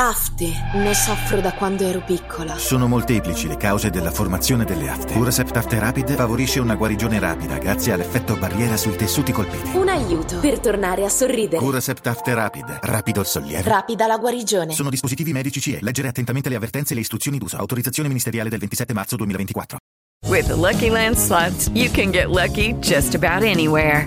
Afte. Ne soffro da quando ero piccola. Sono molteplici le cause della formazione delle afte. Curasept After Rapid favorisce una guarigione rapida grazie all'effetto barriera sui tessuti colpiti. Un aiuto per tornare a sorridere. Curasept After Rapid. Rapido il sollievo. Rapida la guarigione. Sono dispositivi medici CE. Leggere attentamente le avvertenze e le istruzioni d'uso. Autorizzazione ministeriale del 27 marzo 2024. With the Lucky Land slots, you can get lucky just about anywhere.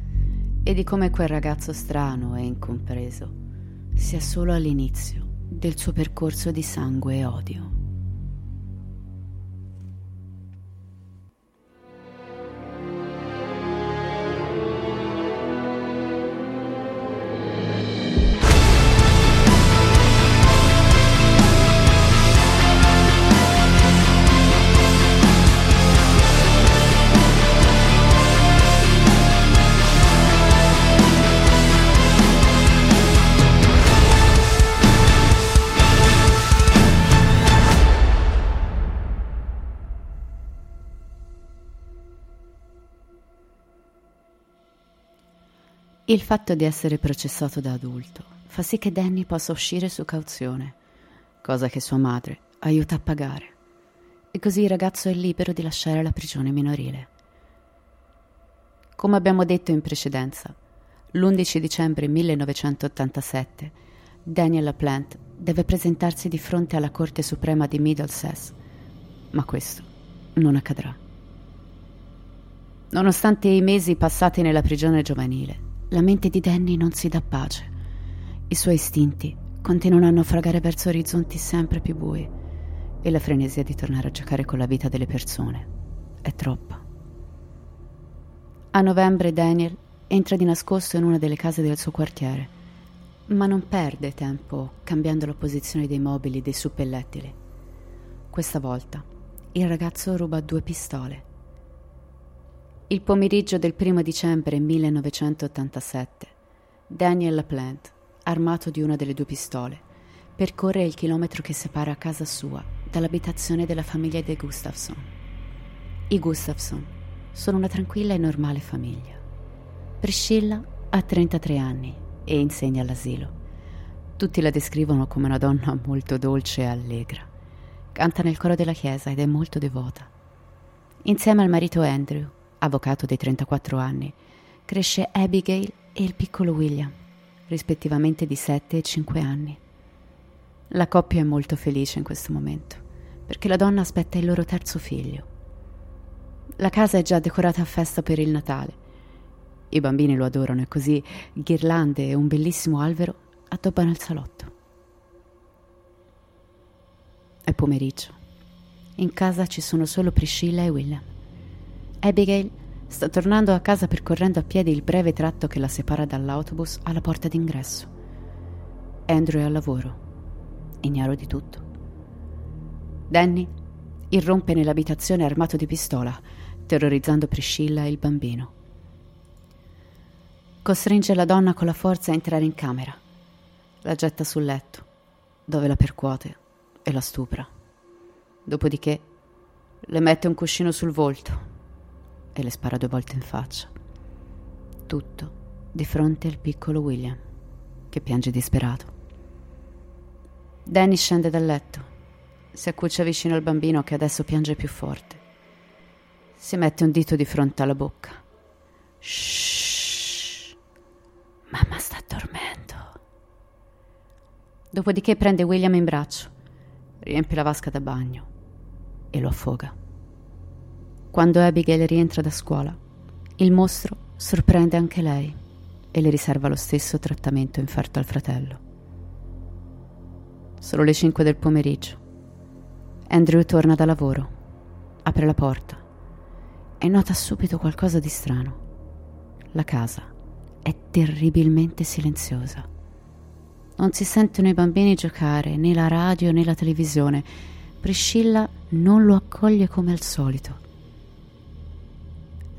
e di come quel ragazzo strano e incompreso sia solo all'inizio del suo percorso di sangue e odio. Il fatto di essere processato da adulto fa sì che Danny possa uscire su cauzione, cosa che sua madre aiuta a pagare. E così il ragazzo è libero di lasciare la prigione minorile. Come abbiamo detto in precedenza, l'11 dicembre 1987 Daniel LaPlante deve presentarsi di fronte alla Corte Suprema di Middlesex, ma questo non accadrà. Nonostante i mesi passati nella prigione giovanile, la mente di Danny non si dà pace. I suoi istinti continuano a naufragare verso orizzonti sempre più bui e la frenesia di tornare a giocare con la vita delle persone è troppa. A novembre Daniel entra di nascosto in una delle case del suo quartiere, ma non perde tempo cambiando la posizione dei mobili dei suppellettili. Questa volta il ragazzo ruba due pistole il pomeriggio del primo dicembre 1987, Daniel LaPlante, armato di una delle due pistole, percorre il chilometro che separa casa sua dall'abitazione della famiglia dei Gustafson. I Gustafson sono una tranquilla e normale famiglia. Priscilla ha 33 anni e insegna all'asilo. Tutti la descrivono come una donna molto dolce e allegra. Canta nel coro della chiesa ed è molto devota. Insieme al marito Andrew, avvocato dei 34 anni, cresce Abigail e il piccolo William, rispettivamente di 7 e 5 anni. La coppia è molto felice in questo momento, perché la donna aspetta il loro terzo figlio. La casa è già decorata a festa per il Natale. I bambini lo adorano e così ghirlande e un bellissimo albero addobbano il salotto. È pomeriggio. In casa ci sono solo Priscilla e William. Abigail sta tornando a casa percorrendo a piedi il breve tratto che la separa dall'autobus alla porta d'ingresso. Andrew è al lavoro, ignaro di tutto. Danny irrompe nell'abitazione armato di pistola, terrorizzando Priscilla e il bambino. costringe la donna con la forza a entrare in camera. La getta sul letto, dove la percuote e la stupra. Dopodiché le mette un cuscino sul volto e le spara due volte in faccia. Tutto di fronte al piccolo William, che piange disperato. Danny scende dal letto, si accuccia vicino al bambino che adesso piange più forte. Si mette un dito di fronte alla bocca. Shh. Mamma sta dormendo. Dopodiché prende William in braccio, riempie la vasca da bagno e lo affoga. Quando Abigail rientra da scuola, il mostro sorprende anche lei e le riserva lo stesso trattamento inferto al fratello. Sono le 5 del pomeriggio. Andrew torna da lavoro, apre la porta e nota subito qualcosa di strano. La casa è terribilmente silenziosa. Non si sentono i bambini giocare, né la radio né la televisione. Priscilla non lo accoglie come al solito.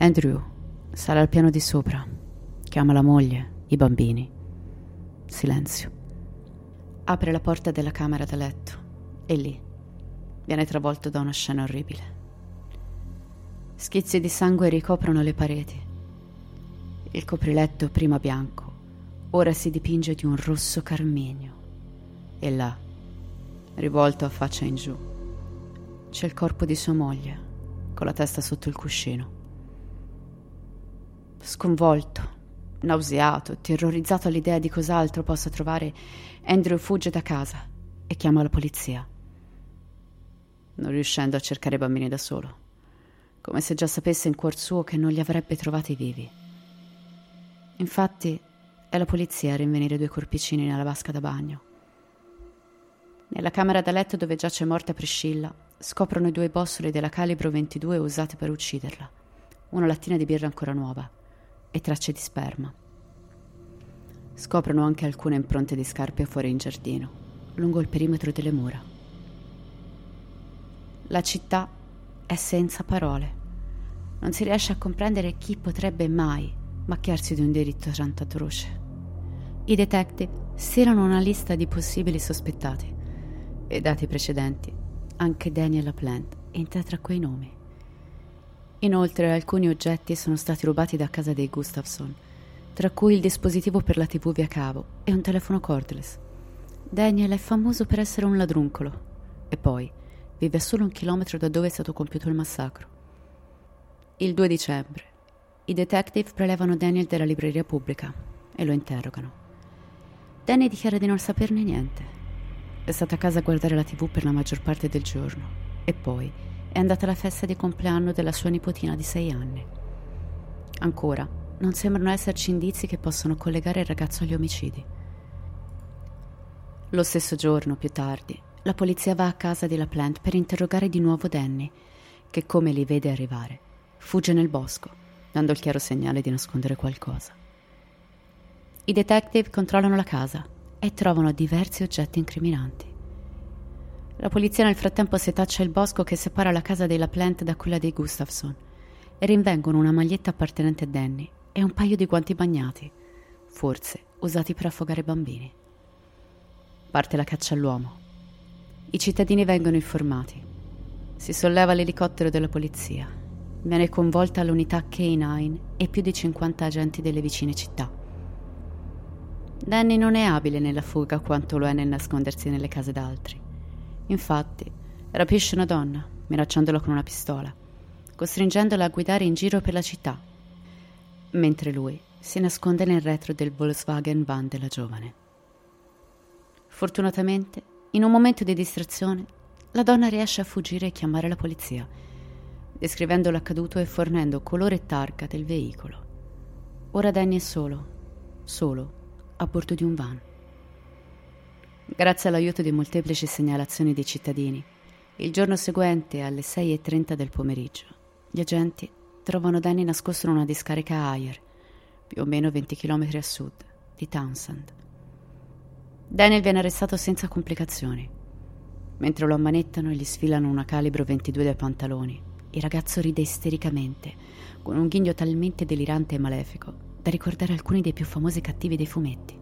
Andrew sale al piano di sopra, chiama la moglie, i bambini. Silenzio. Apre la porta della camera da letto e lì viene travolto da una scena orribile. Schizzi di sangue ricoprono le pareti. Il copriletto, prima bianco, ora si dipinge di un rosso carminio. E là, rivolto a faccia in giù, c'è il corpo di sua moglie, con la testa sotto il cuscino. Sconvolto, nauseato, terrorizzato all'idea di cos'altro possa trovare, Andrew fugge da casa e chiama la polizia. Non riuscendo a cercare i bambini da solo, come se già sapesse in cuor suo che non li avrebbe trovati vivi. Infatti, è la polizia a rinvenire due corpicini nella vasca da bagno. Nella camera da letto dove giace morta Priscilla, scoprono i due bossoli della calibro 22 usate per ucciderla, una lattina di birra ancora nuova e tracce di sperma. Scoprono anche alcune impronte di scarpe fuori in giardino, lungo il perimetro delle mura. La città è senza parole. Non si riesce a comprendere chi potrebbe mai macchiarsi di un diritto tanto atroce. I detective stilano una lista di possibili sospettati e dati precedenti, anche Daniel LaPlante entra tra quei nomi. Inoltre alcuni oggetti sono stati rubati da casa dei Gustafson, tra cui il dispositivo per la TV via cavo e un telefono cordless. Daniel è famoso per essere un ladruncolo e poi vive a solo un chilometro da dove è stato compiuto il massacro. Il 2 dicembre i detective prelevano Daniel dalla libreria pubblica e lo interrogano. Danny dichiara di non saperne niente. È stato a casa a guardare la tv per la maggior parte del giorno e poi è andata alla festa di compleanno della sua nipotina di sei anni. Ancora, non sembrano esserci indizi che possano collegare il ragazzo agli omicidi. Lo stesso giorno, più tardi, la polizia va a casa di LaPlante per interrogare di nuovo Danny, che come li vede arrivare, fugge nel bosco, dando il chiaro segnale di nascondere qualcosa. I detective controllano la casa e trovano diversi oggetti incriminanti. La polizia nel frattempo setaccia il bosco che separa la casa dei LaPlante da quella dei Gustafson e rinvengono una maglietta appartenente a Danny e un paio di guanti bagnati, forse usati per affogare bambini. Parte la caccia all'uomo. I cittadini vengono informati. Si solleva l'elicottero della polizia. Viene coinvolta l'unità K9 e più di 50 agenti delle vicine città. Danny non è abile nella fuga quanto lo è nel nascondersi nelle case d'altri. Infatti, rapisce una donna, minacciandola con una pistola, costringendola a guidare in giro per la città, mentre lui si nasconde nel retro del Volkswagen van della giovane. Fortunatamente, in un momento di distrazione, la donna riesce a fuggire e chiamare la polizia, descrivendo l'accaduto e fornendo colore e targa del veicolo. Ora Danny è solo, solo, a bordo di un van. Grazie all'aiuto di molteplici segnalazioni dei cittadini, il giorno seguente alle 6.30 del pomeriggio, gli agenti trovano Danny nascosto in una discarica a Ayer, più o meno 20 km a sud di Townsend. Daniel viene arrestato senza complicazioni. Mentre lo ammanettano e gli sfilano una calibro 22 dai pantaloni, il ragazzo ride istericamente, con un ghigno talmente delirante e malefico da ricordare alcuni dei più famosi cattivi dei fumetti.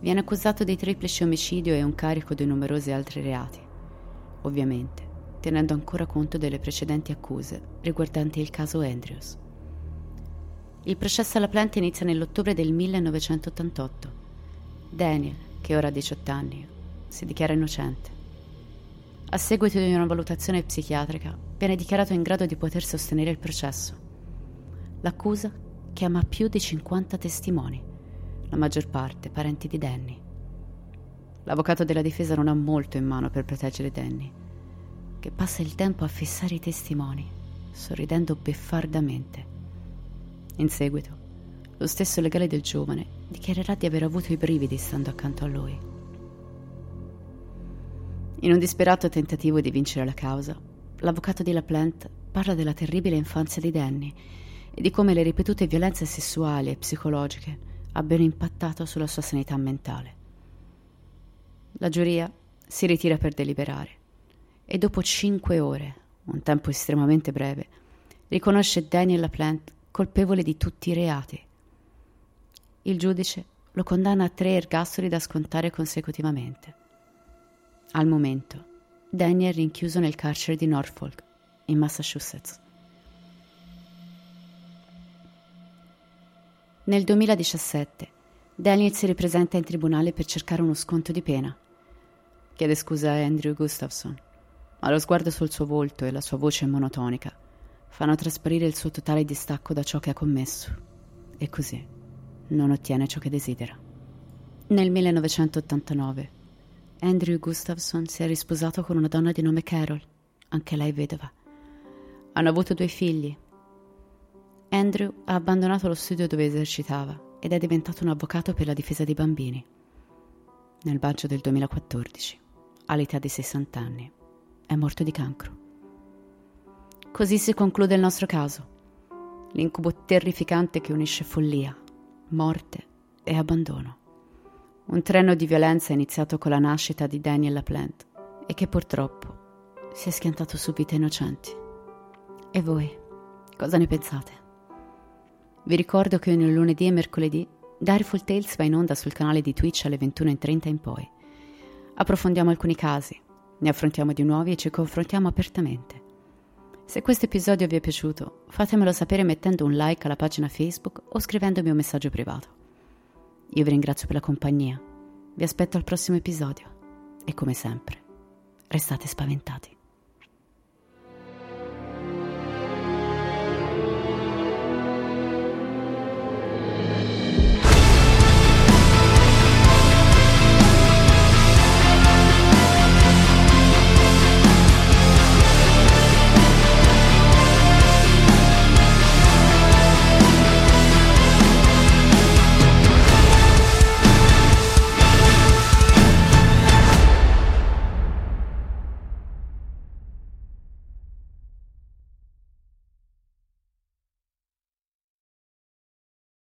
Viene accusato di triplice omicidio e un carico di numerosi altri reati, ovviamente tenendo ancora conto delle precedenti accuse riguardanti il caso Andrews. Il processo alla planta inizia nell'ottobre del 1988. Daniel, che ora ha 18 anni, si dichiara innocente. A seguito di una valutazione psichiatrica, viene dichiarato in grado di poter sostenere il processo. L'accusa chiama più di 50 testimoni, la maggior parte parenti di Danny. L'avvocato della difesa non ha molto in mano per proteggere Danny, che passa il tempo a fissare i testimoni, sorridendo beffardamente. In seguito, lo stesso legale del giovane dichiarerà di aver avuto i brividi stando accanto a lui. In un disperato tentativo di vincere la causa, l'avvocato di LaPlante parla della terribile infanzia di Danny e di come le ripetute violenze sessuali e psicologiche abbiano impattato sulla sua sanità mentale. La giuria si ritira per deliberare e dopo cinque ore, un tempo estremamente breve, riconosce Daniel LaPlante colpevole di tutti i reati. Il giudice lo condanna a tre ergastoli da scontare consecutivamente. Al momento, Daniel è rinchiuso nel carcere di Norfolk, in Massachusetts. Nel 2017 Daniel si ripresenta in tribunale per cercare uno sconto di pena. Chiede scusa a Andrew Gustafson, ma lo sguardo sul suo volto e la sua voce monotonica fanno trasparire il suo totale distacco da ciò che ha commesso e così non ottiene ciò che desidera. Nel 1989 Andrew Gustafson si è risposato con una donna di nome Carol, anche lei vedova. Hanno avuto due figli, Andrew ha abbandonato lo studio dove esercitava ed è diventato un avvocato per la difesa dei bambini. Nel maggio del 2014, all'età di 60 anni, è morto di cancro. Così si conclude il nostro caso. L'incubo terrificante che unisce follia, morte e abbandono. Un treno di violenza iniziato con la nascita di Daniel LaPlante e che purtroppo si è schiantato su vite innocenti. E voi, cosa ne pensate? Vi ricordo che ogni lunedì e mercoledì Direful Tales va in onda sul canale di Twitch alle 21.30 in poi. Approfondiamo alcuni casi, ne affrontiamo di nuovi e ci confrontiamo apertamente. Se questo episodio vi è piaciuto, fatemelo sapere mettendo un like alla pagina Facebook o scrivendomi un messaggio privato. Io vi ringrazio per la compagnia, vi aspetto al prossimo episodio e come sempre, restate spaventati.